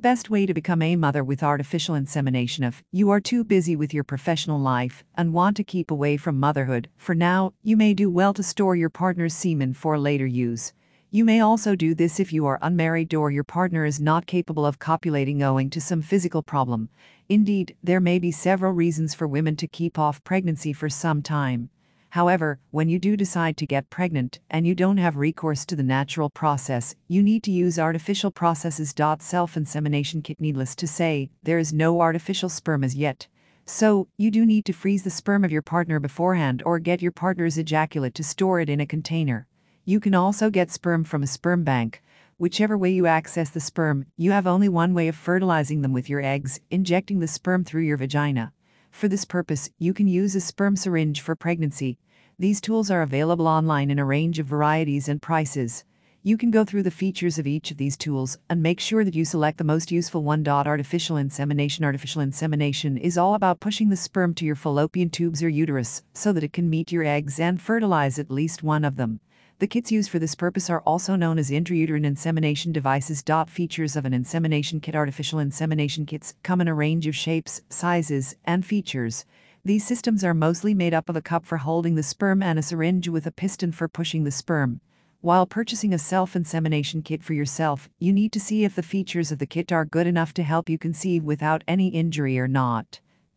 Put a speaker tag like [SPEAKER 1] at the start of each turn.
[SPEAKER 1] Best way to become a mother with artificial insemination if you are too busy with your professional life and want to keep away from motherhood. For now, you may do well to store your partner's semen for later use. You may also do this if you are unmarried or your partner is not capable of copulating owing to some physical problem. Indeed, there may be several reasons for women to keep off pregnancy for some time. However, when you do decide to get pregnant and you don't have recourse to the natural process, you need to use artificial processes. Self insemination kit. Needless to say, there is no artificial sperm as yet. So, you do need to freeze the sperm of your partner beforehand or get your partner's ejaculate to store it in a container. You can also get sperm from a sperm bank. Whichever way you access the sperm, you have only one way of fertilizing them with your eggs, injecting the sperm through your vagina. For this purpose, you can use a sperm syringe for pregnancy. These tools are available online in a range of varieties and prices. You can go through the features of each of these tools and make sure that you select the most useful one. Artificial insemination Artificial insemination is all about pushing the sperm to your fallopian tubes or uterus so that it can meet your eggs and fertilize at least one of them. The kits used for this purpose are also known as intrauterine insemination devices. Features of an insemination kit Artificial insemination kits come in a range of shapes, sizes, and features. These systems are mostly made up of a cup for holding the sperm and a syringe with a piston for pushing the sperm. While purchasing a self insemination kit for yourself, you need to see if the features of the kit are good enough to help you conceive without any injury or not.